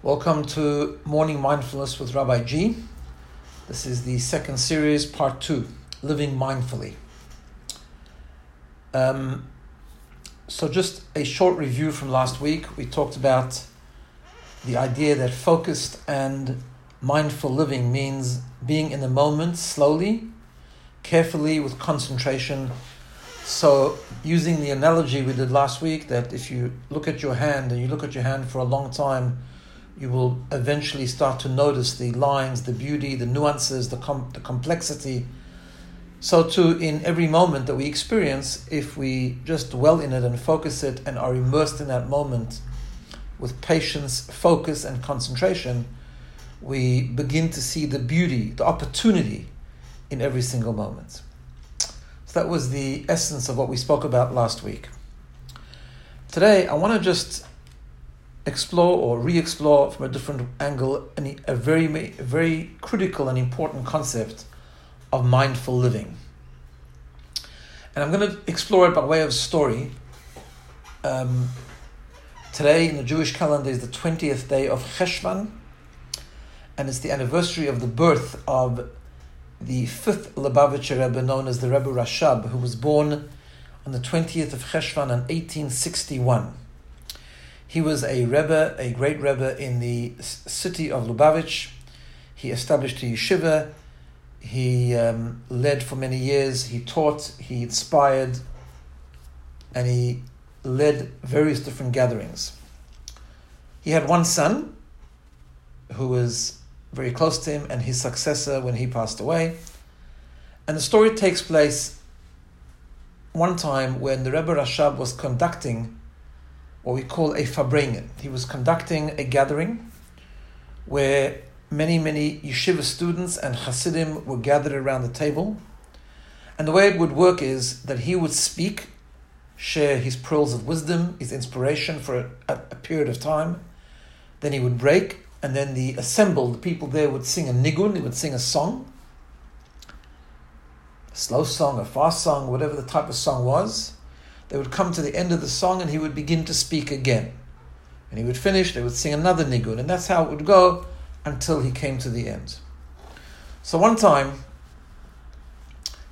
Welcome to Morning Mindfulness with Rabbi G. This is the second series, part two Living Mindfully. Um, so, just a short review from last week. We talked about the idea that focused and mindful living means being in the moment slowly, carefully, with concentration. So, using the analogy we did last week, that if you look at your hand and you look at your hand for a long time, you will eventually start to notice the lines, the beauty, the nuances, the, com- the complexity. So, too, in every moment that we experience, if we just dwell in it and focus it and are immersed in that moment with patience, focus, and concentration, we begin to see the beauty, the opportunity in every single moment. So, that was the essence of what we spoke about last week. Today, I want to just explore or re-explore from a different angle a very, very critical and important concept of mindful living. And I'm going to explore it by way of story. Um, today in the Jewish calendar is the 20th day of Cheshvan, and it's the anniversary of the birth of the fifth Lubavitcher Rebbe known as the Rebbe Rashab, who was born on the 20th of Cheshvan in 1861. He was a Rebbe, a great Rebbe in the city of Lubavitch. He established a yeshiva. He um, led for many years. He taught. He inspired, and he led various different gatherings. He had one son, who was very close to him, and his successor when he passed away. And the story takes place one time when the Rebbe Rashab was conducting what we call a Farbrengen. He was conducting a gathering where many, many yeshiva students and Hasidim were gathered around the table. And the way it would work is that he would speak, share his pearls of wisdom, his inspiration for a, a period of time. Then he would break, and then the assembled people there would sing a nigun, they would sing a song, a slow song, a fast song, whatever the type of song was. They would come to the end of the song and he would begin to speak again. And he would finish, they would sing another nigun, and that's how it would go until he came to the end. So one time,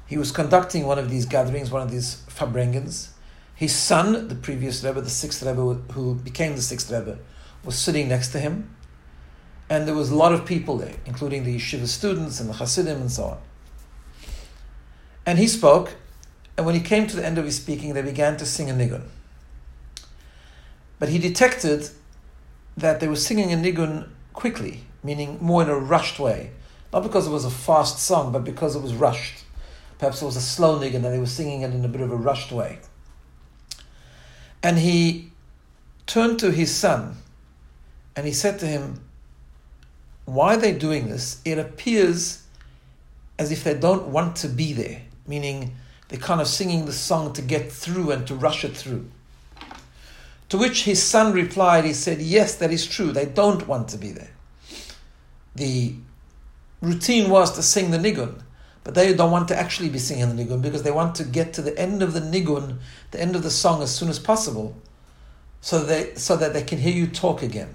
he was conducting one of these gatherings, one of these Farbrengens. His son, the previous Rebbe, the sixth Rebbe, who became the sixth Rebbe, was sitting next to him. And there was a lot of people there, including the yeshiva students and the Hasidim and so on. And he spoke, and when he came to the end of his speaking, they began to sing a nigun. But he detected that they were singing a nigun quickly, meaning more in a rushed way. Not because it was a fast song, but because it was rushed. Perhaps it was a slow nigun and they were singing it in a bit of a rushed way. And he turned to his son and he said to him, Why are they doing this? It appears as if they don't want to be there, meaning they're kind of singing the song to get through and to rush it through. To which his son replied, he said, Yes, that is true. They don't want to be there. The routine was to sing the nigun, but they don't want to actually be singing the nigun because they want to get to the end of the nigun, the end of the song, as soon as possible, so, they, so that they can hear you talk again.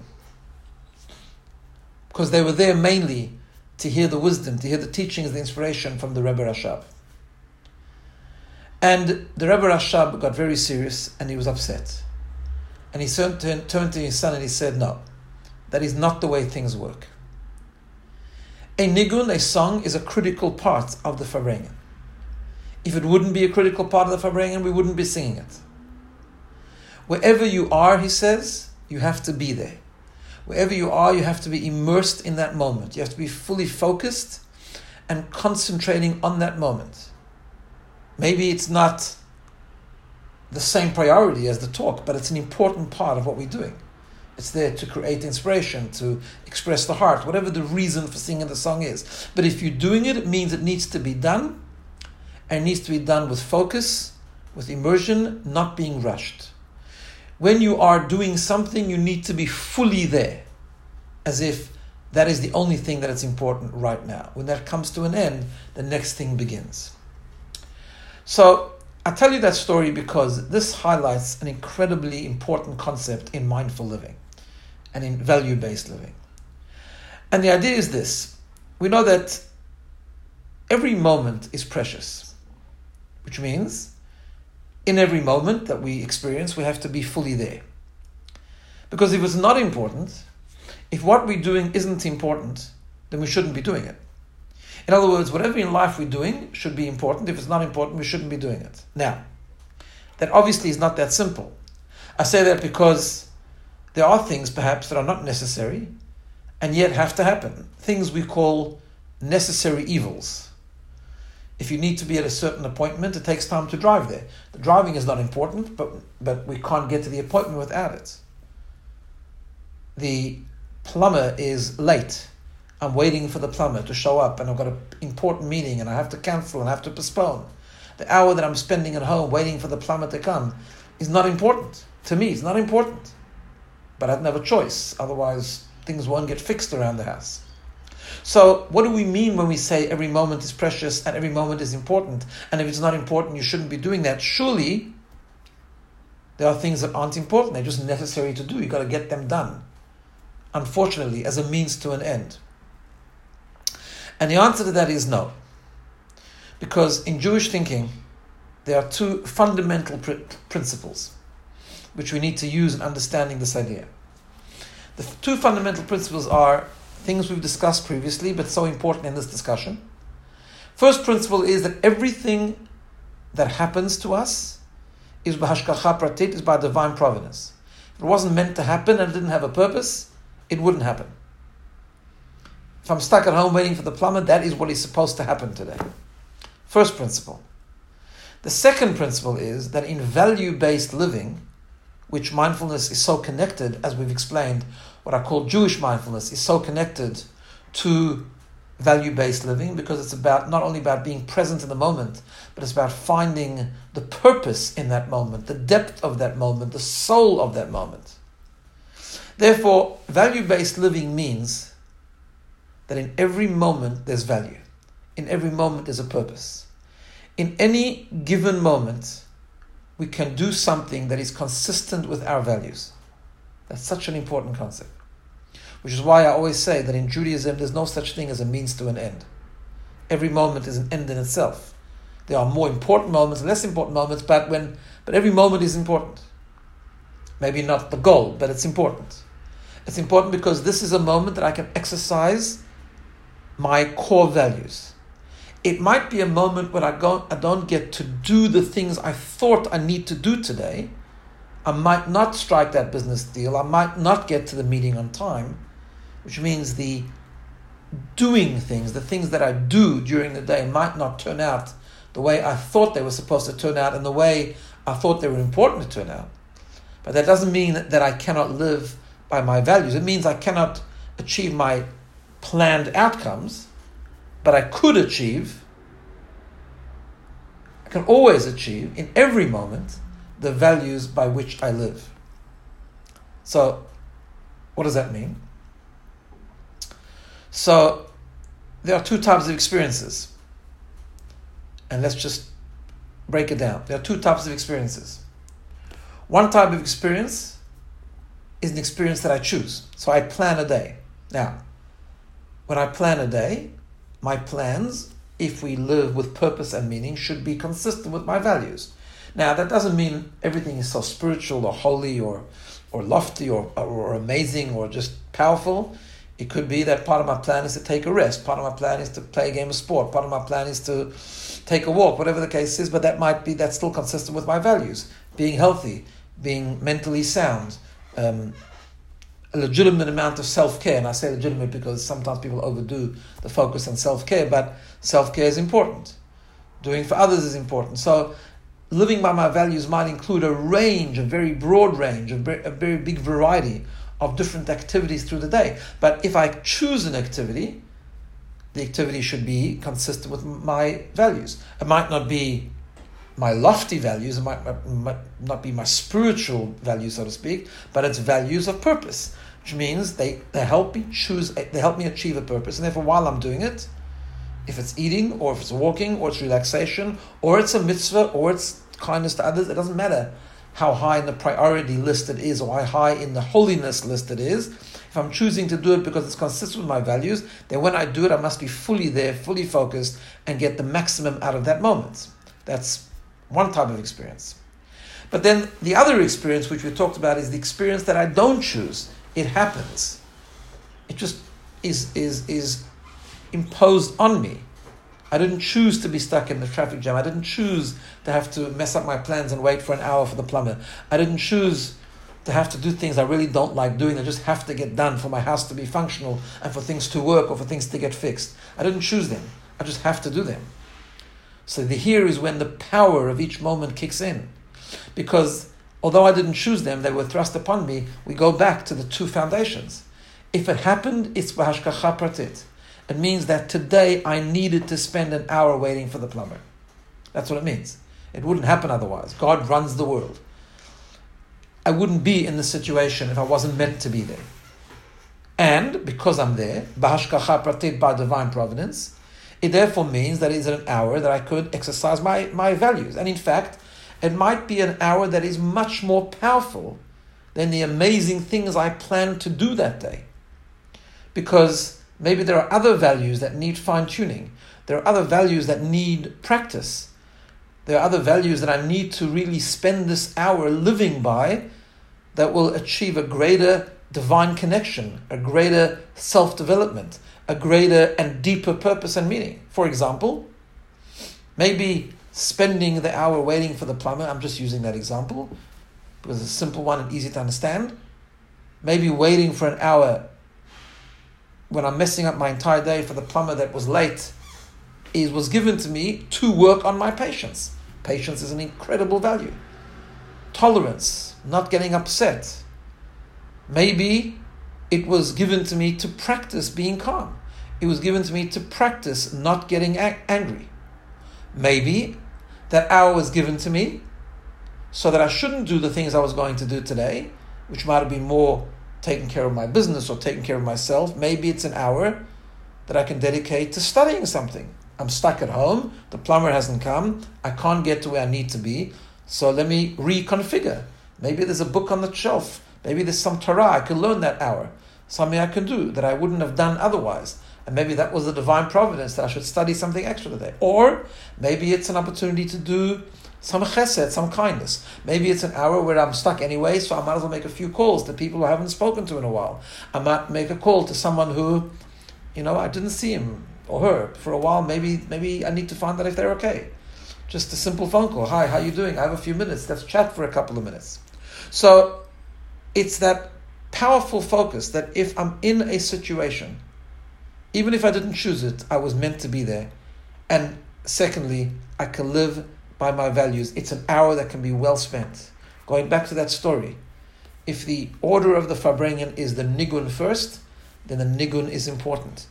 Because they were there mainly to hear the wisdom, to hear the teachings, the inspiration from the Rebbe Rashab. And the Rebbe Rashab got very serious and he was upset. And he turned to, his son and he said, No, that is not the way things work. A nigun, a song, is a critical part of the Farbrengen. If it wouldn't be a critical part of the Farbrengen, we wouldn't be singing it. Wherever you are, he says, you have to be there. Wherever you are, you have to be immersed in that moment. You have to be fully focused and concentrating on that moment. Maybe it's not the same priority as the talk, but it's an important part of what we're doing. It's there to create inspiration, to express the heart, whatever the reason for singing the song is. But if you're doing it, it means it needs to be done, and needs to be done with focus, with immersion, not being rushed. When you are doing something, you need to be fully there, as if that is the only thing that is important right now. When that comes to an end, the next thing begins. So I tell you that story because this highlights an incredibly important concept in mindful living. and in value based living. And the idea is this we know that every moment is precious, which means in every moment that we experience, we have to be fully there. Because if it's not important, if what we're doing isn't important, then we shouldn't be doing it. In other words, whatever in life we're doing should be important. If it's not important, we shouldn't be doing it. Now, that obviously is not that simple. I say that because there are things perhaps that are not necessary and yet have to happen. Things we call necessary evils. If you need to be at a certain appointment, it takes time to drive there. The driving is not important, but, but we can't get to the appointment without it. The plumber is late. I'm waiting for the plumber to show up, and I've got an important meeting, and I have to cancel and I have to postpone. The hour that I'm spending at home waiting for the plumber to come is not important. To me, it's not important. But I don't have a choice, otherwise, things won't get fixed around the house. So, what do we mean when we say every moment is precious and every moment is important? And if it's not important, you shouldn't be doing that. Surely, there are things that aren't important, they're just necessary to do. You've got to get them done. Unfortunately, as a means to an end. And the answer to that is no. Because in Jewish thinking, there are two fundamental pr- principles which we need to use in understanding this idea. The f- two fundamental principles are things we've discussed previously, but so important in this discussion. First principle is that everything that happens to us is is by divine providence. If it wasn't meant to happen and it didn't have a purpose, it wouldn't happen. If I'm stuck at home waiting for the plumber, that is what is supposed to happen today. First principle. The second principle is that in value based living, which mindfulness is so connected, as we've explained, what I call Jewish mindfulness is so connected to value based living because it's about not only about being present in the moment, but it's about finding the purpose in that moment, the depth of that moment, the soul of that moment. Therefore, value based living means that in every moment there's value, in every moment there's a purpose. In any given moment, we can do something that is consistent with our values. That's such an important concept. Which is why I always say that in Judaism there's no such thing as a means to an end. Every moment is an end in itself. There are more important moments, less important moments, but when but every moment is important. Maybe not the goal, but it's important. It's important because this is a moment that I can exercise my core values. It might be a moment when I, go, I don't get to do the things I thought I need to do today. I might not strike that business deal. I might not get to the meeting on time, which means the doing things, the things that I do during the day, might not turn out the way I thought they were supposed to turn out and the way I thought they were important to turn out. But that doesn't mean that I cannot live by my values. It means I cannot achieve my planned outcomes, but I could achieve, I can always achieve in every moment the values by which I live. So, what does that mean? So, there are two types of experiences. And let's just break it down. There are two types of experiences. One type of experience is an experience that I choose. So I plan a day. Now, when I plan a day, my plans, if we live with purpose and meaning, should be consistent with my values. Now, that doesn't mean everything is so spiritual or holy or, or lofty or, or amazing or just powerful. It could be that part of my plan is to take a rest, part of my plan is to play a game of sport, part of my plan is to take a walk, whatever the case is, but that might be that's still consistent with my values. Being healthy, being mentally sound, um, a legitimate amount of self care, and I say legitimate because sometimes people overdo the focus on self care, but self care is important. Doing for others is important. So, living by my values might include a range, a very broad range, a very, a very big variety of different activities through the day. But if I choose an activity, the activity should be consistent with my values. It might not be my lofty values, it might, might not be my spiritual values, so to speak, but it's values of purpose, which means they, they help me choose, they help me achieve a purpose, and therefore while I'm doing it, if it's eating, or if it's walking, or it's relaxation, or it's a mitzvah, or it's kindness to others, it doesn't matter. how high in the priority list it is or how high in the holiness list it is. If I'm choosing to do it because it's consistent with my values, then when I do it, I must be fully there, fully focused, and get the maximum out of that moment. That's one type of experience. But then the other experience, which we talked about, is the experience that I don't choose. It happens. It just is, is, is imposed on me. I didn't choose to be stuck in the traffic jam. I didn't choose to have to mess up my plans and wait for an hour for the plumber. I didn't choose to have to do things I really don't like doing. I just have to get done for my house to be functional and for things to work or for things to get fixed. I didn't choose them. I just have to do them. So the here is when the power of each moment kicks in. Because although I didn't choose them, they were thrust upon me. We go back to the two foundations. If it happened, it's b'hashgacha pratit. It means that today I needed to spend an hour waiting for the plumber. That's what it means. It wouldn't happen otherwise. God runs the world. I wouldn't be in this situation if I wasn't meant to be there. And because I'm there, b'hashgacha pratit by divine providence, it therefore means that it's an hour that I could exercise my, my values. And in fact, it might be an hour that is much more powerful than the amazing things I plan to do that day. Because Maybe there are other values that need fine tuning. There are other values that need practice. There are other values that I need to really spend this hour living by that will achieve a greater divine connection, a greater self development, a greater and deeper purpose and meaning. For example, maybe spending the hour waiting for the plumber, I'm just using that example because it's a simple one and easy to understand. Maybe waiting for an hour when I'm messing up my entire day for the plumber that was late, is was given to me to work on my patience. Patience is an incredible value. Tolerance, not getting upset. Maybe it was given to me to practice being calm. It was given to me to practice not getting angry. Maybe that hour was given to me so that I shouldn't do the things I was going to do today, which might have been more taking care of my business or taking care of myself. Maybe it's an hour that I can dedicate to studying something. I'm stuck at home, the plumber hasn't come, I can't get to where I need to be, so let me reconfigure. Maybe there's a book on the shelf, maybe there's some Torah I can learn that hour, something I can do that I wouldn't have done otherwise. And maybe that was the divine providence that I should study something extra today. Or maybe it's an opportunity to do some chesed, some kindness. Maybe it's an hour where I'm stuck anyway, so I might as well make a few calls to people who I haven't spoken to in a while. I might make a call to someone who, you know, I didn't see him or her for a while. Maybe maybe I need to find out if they're okay. Just a simple phone call. Hi, how are you doing? I have a few minutes. Let's chat for a couple of minutes. So it's that powerful focus that if I'm in a situation, even if I didn't choose it, I was meant to be there. And secondly, I can live by my values. It's an hour that can be well spent. Going back to that story, if the order of the Farbrengen is the nigun first, then the nigun is important.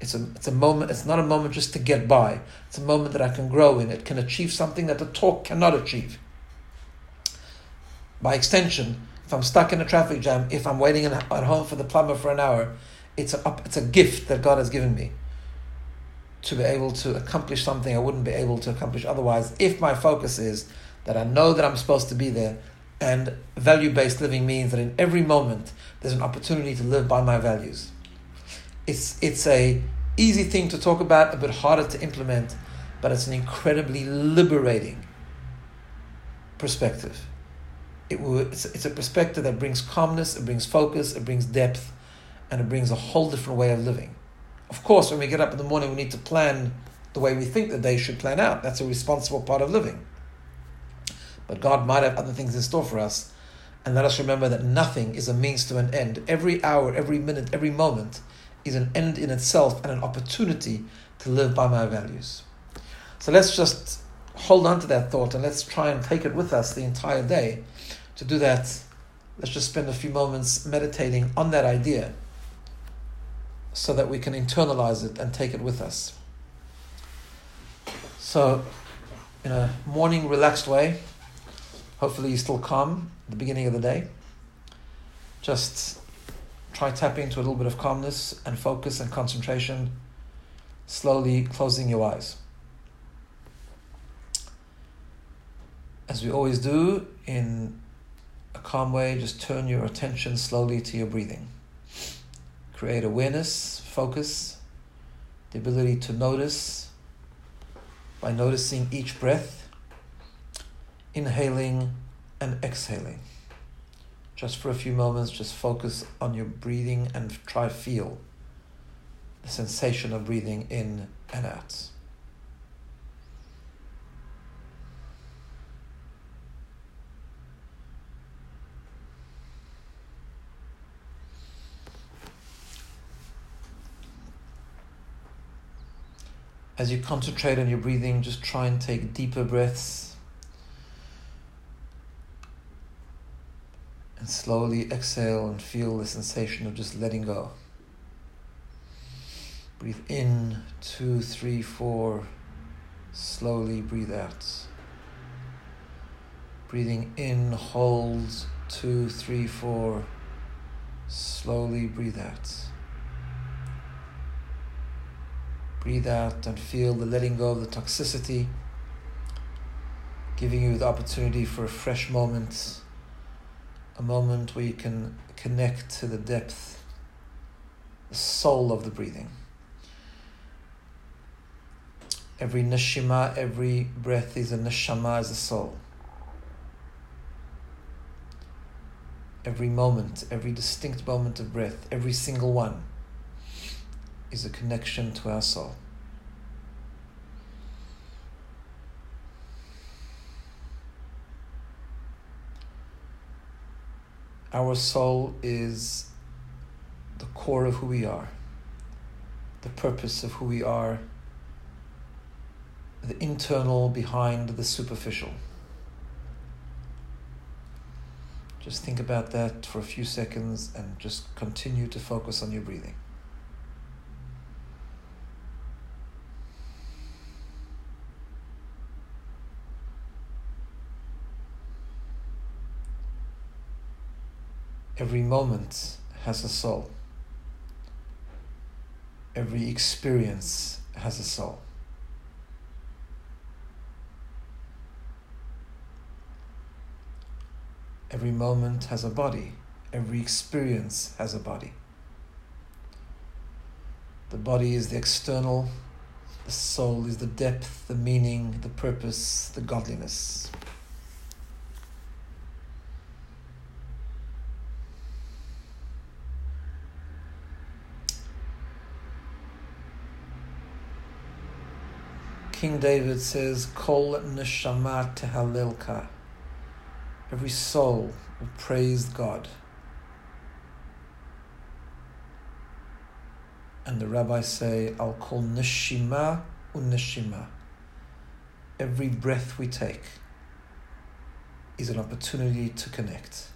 It's a, it's a moment, it's not a moment just to get by. It's a moment that I can grow in. It can achieve something that the talk cannot achieve. By extension, if I'm stuck in a traffic jam, if I'm waiting at home for the plumber for an hour, it's a, it's a gift that God has given me to be able to accomplish something I wouldn't be able to accomplish otherwise if my focus is that I know that I'm supposed to be there and value based living means that in every moment there's an opportunity to live by my values. It's it's a easy thing to talk about, a bit harder to implement, but it's an incredibly liberating perspective. It will, it's, it's a perspective that brings calmness, it brings focus, it brings depth, and it brings a whole different way of living. Of course, when we get up in the morning, we need to plan the way we think the day should plan out. That's a responsible part of living. But God might have other things in store for us. And let us remember that nothing is a means to an end. Every hour, every minute, every moment is an end in itself and an opportunity to live by my values. So let's just hold on to that thought and let's try and take it with us the entire day. To do that, let's just spend a few moments meditating on that idea so that we can internalize it and take it with us. So, in a morning, relaxed way, hopefully you're still calm at the beginning of the day. Just try tapping into a little bit of calmness and focus and concentration, slowly closing your eyes. As we always do in a calm way, just turn your attention slowly to your breathing. Create awareness, focus, the ability to notice by noticing each breath, inhaling and exhaling. Just for a few moments, just focus on your breathing and try feel the sensation of breathing in and out. As you concentrate on your breathing, just try and take deeper breaths. And slowly exhale and feel the sensation of just letting go. Breathe in, two, three, four. Slowly breathe out. Breathing in, hold, two, three, four. Slowly breathe out. Breathe out and feel the letting go of the toxicity, giving you the opportunity for a fresh moment, a moment where you can connect to the depth, the soul of the breathing. Every neshima, every breath is a neshama, is a soul. Every moment, every distinct moment of breath, every single one is a connection to our soul. Our soul is the core of who we are, the purpose of who we are, the internal behind the superficial. Just think about that for a few seconds and just continue to focus on your breathing. Every moment has a soul. Every experience has a soul. Every moment has a body. Every experience has a body. The body is the external, the soul is the depth, the meaning, the purpose, the godliness. King David says, Kol neshama tehalelka. Every soul will praise God. And the rabbis say, al kol neshima uneshima. Every breath we take is an opportunity to connect.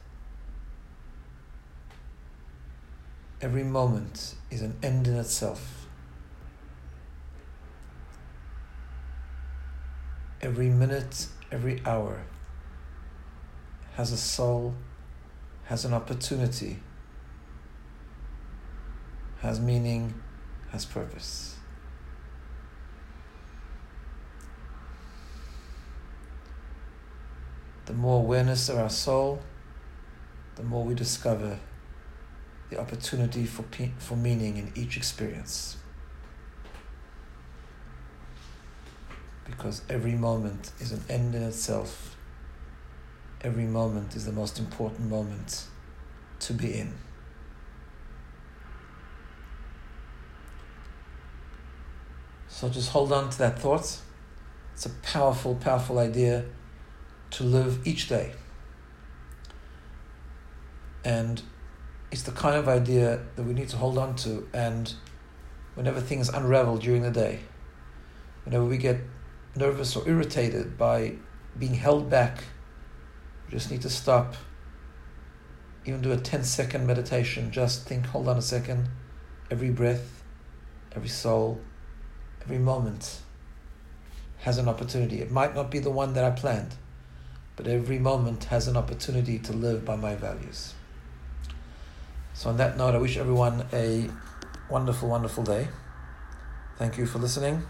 Every moment is an end in itself. Every minute, every hour has a soul, has an opportunity, has meaning, has purpose. The more awareness of our soul, the more we discover the opportunity for, for meaning in each experience. Because every moment is an end in itself. Every moment is the most important moment to be in. So just hold on to that thought. It's a powerful, powerful idea to live each day. And it's the kind of idea that we need to hold on to. And whenever things unravel during the day, whenever we get nervous or irritated by being held back, you just need to stop. Even do a 10 second meditation. Just think, hold on a second. Every breath, every soul, every moment has an opportunity. It might not be the one that I planned, but every moment has an opportunity to live by my values. So, on that note, I wish everyone a wonderful, wonderful day. Thank you for listening.